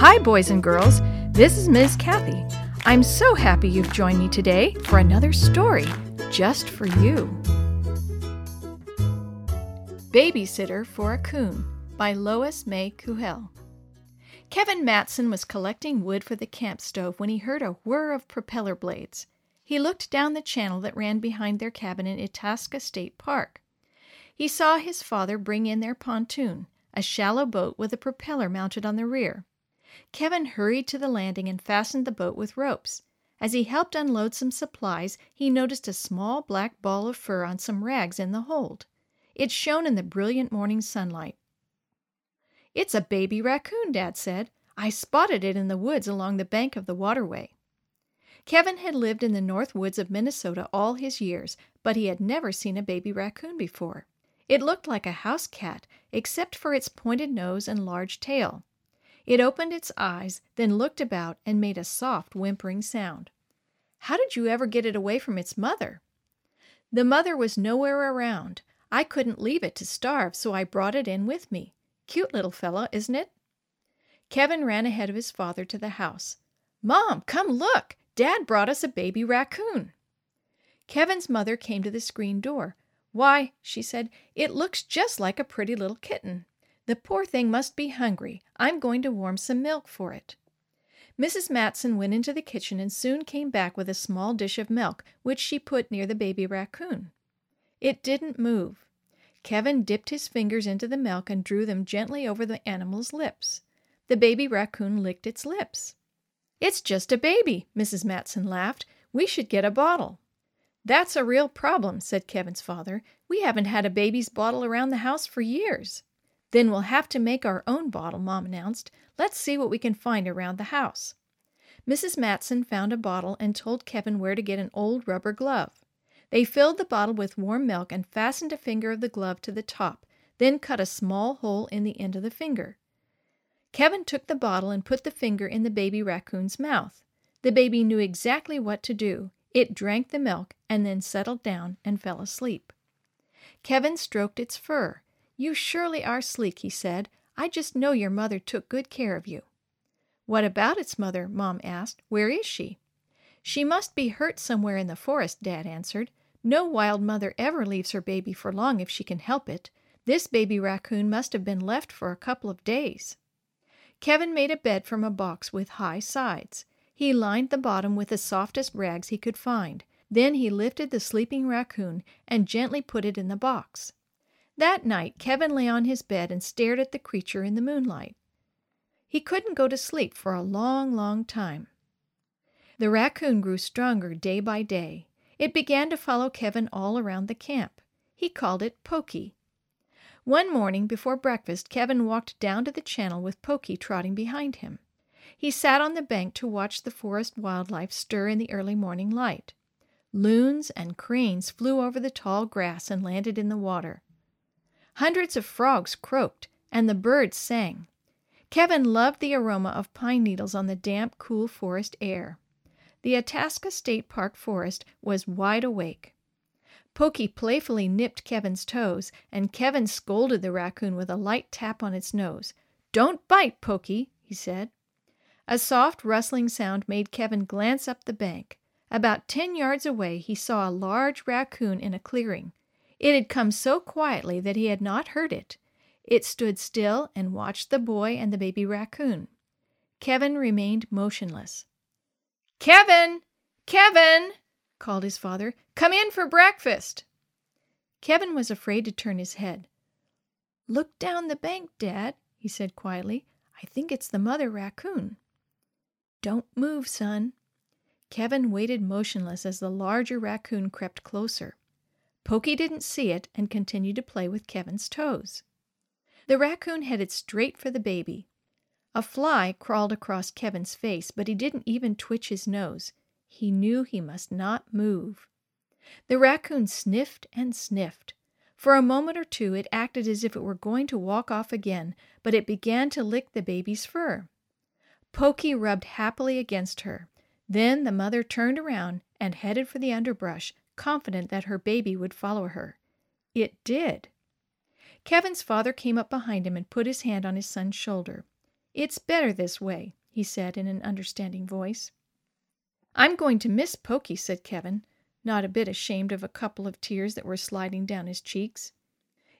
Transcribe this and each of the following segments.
Hi, boys and girls. This is Ms. Kathy. I'm so happy you've joined me today for another story just for you. Babysitter for a Coon by Lois May Kuhel. Kevin Matson was collecting wood for the camp stove when he heard a whir of propeller blades. He looked down the channel that ran behind their cabin in Itasca State Park. He saw his father bring in their pontoon, a shallow boat with a propeller mounted on the rear. Kevin hurried to the landing and fastened the boat with ropes. As he helped unload some supplies, he noticed a small black ball of fur on some rags in the hold. It shone in the brilliant morning sunlight. It's a baby raccoon, Dad said. I spotted it in the woods along the bank of the waterway. Kevin had lived in the north woods of Minnesota all his years, but he had never seen a baby raccoon before. It looked like a house cat, except for its pointed nose and large tail. It opened its eyes, then looked about and made a soft whimpering sound. How did you ever get it away from its mother? The mother was nowhere around. I couldn't leave it to starve, so I brought it in with me. Cute little fellow, isn't it? Kevin ran ahead of his father to the house. Mom, come look! Dad brought us a baby raccoon. Kevin's mother came to the screen door. Why, she said, it looks just like a pretty little kitten. The poor thing must be hungry. I'm going to warm some milk for it. Mrs. Matson went into the kitchen and soon came back with a small dish of milk, which she put near the baby raccoon. It didn't move. Kevin dipped his fingers into the milk and drew them gently over the animal's lips. The baby raccoon licked its lips. It's just a baby, Mrs. Matson laughed. We should get a bottle. That's a real problem, said Kevin's father. We haven't had a baby's bottle around the house for years. Then we'll have to make our own bottle, Mom announced. Let's see what we can find around the house. Mrs. Matson found a bottle and told Kevin where to get an old rubber glove. They filled the bottle with warm milk and fastened a finger of the glove to the top, then cut a small hole in the end of the finger. Kevin took the bottle and put the finger in the baby raccoon's mouth. The baby knew exactly what to do. It drank the milk and then settled down and fell asleep. Kevin stroked its fur. You surely are sleek, he said. I just know your mother took good care of you. What about its mother? Mom asked. Where is she? She must be hurt somewhere in the forest, Dad answered. No wild mother ever leaves her baby for long if she can help it. This baby raccoon must have been left for a couple of days. Kevin made a bed from a box with high sides. He lined the bottom with the softest rags he could find. Then he lifted the sleeping raccoon and gently put it in the box. That night, Kevin lay on his bed and stared at the creature in the moonlight. He couldn't go to sleep for a long, long time. The raccoon grew stronger day by day. It began to follow Kevin all around the camp. He called it Pokey, one morning before breakfast, Kevin walked down to the channel with Pokey trotting behind him. He sat on the bank to watch the forest wildlife stir in the early morning light. Loons and cranes flew over the tall grass and landed in the water. Hundreds of frogs croaked, and the birds sang. Kevin loved the aroma of pine needles on the damp, cool forest air. The Itasca State Park forest was wide awake. Pokey playfully nipped Kevin's toes, and Kevin scolded the raccoon with a light tap on its nose. Don't bite, Pokey, he said. A soft rustling sound made Kevin glance up the bank. About ten yards away, he saw a large raccoon in a clearing. It had come so quietly that he had not heard it. It stood still and watched the boy and the baby raccoon. Kevin remained motionless. Kevin! Kevin! called his father. Come in for breakfast. Kevin was afraid to turn his head. Look down the bank, Dad, he said quietly. I think it's the mother raccoon. Don't move, son. Kevin waited motionless as the larger raccoon crept closer. Pokey didn't see it and continued to play with Kevin's toes. The raccoon headed straight for the baby. A fly crawled across Kevin's face, but he didn't even twitch his nose. He knew he must not move. The raccoon sniffed and sniffed. For a moment or two it acted as if it were going to walk off again, but it began to lick the baby's fur. Pokey rubbed happily against her. Then the mother turned around and headed for the underbrush, confident that her baby would follow her. It did. Kevin's father came up behind him and put his hand on his son's shoulder. It's better this way, he said in an understanding voice. I'm going to miss Pokey, said Kevin, not a bit ashamed of a couple of tears that were sliding down his cheeks.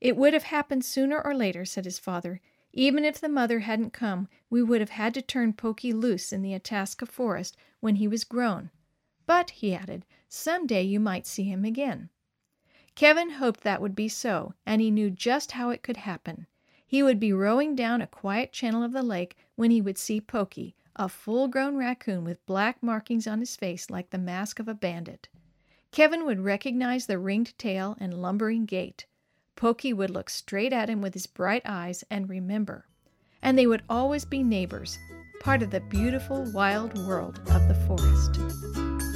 It would have happened sooner or later, said his father. Even if the mother hadn't come, we would have had to turn Pokey loose in the Itasca forest when he was grown. But, he added, some day you might see him again. Kevin hoped that would be so, and he knew just how it could happen. He would be rowing down a quiet channel of the lake when he would see Pokey, a full grown raccoon with black markings on his face like the mask of a bandit. Kevin would recognize the ringed tail and lumbering gait. Pokey would look straight at him with his bright eyes and remember. And they would always be neighbors, part of the beautiful wild world of the forest.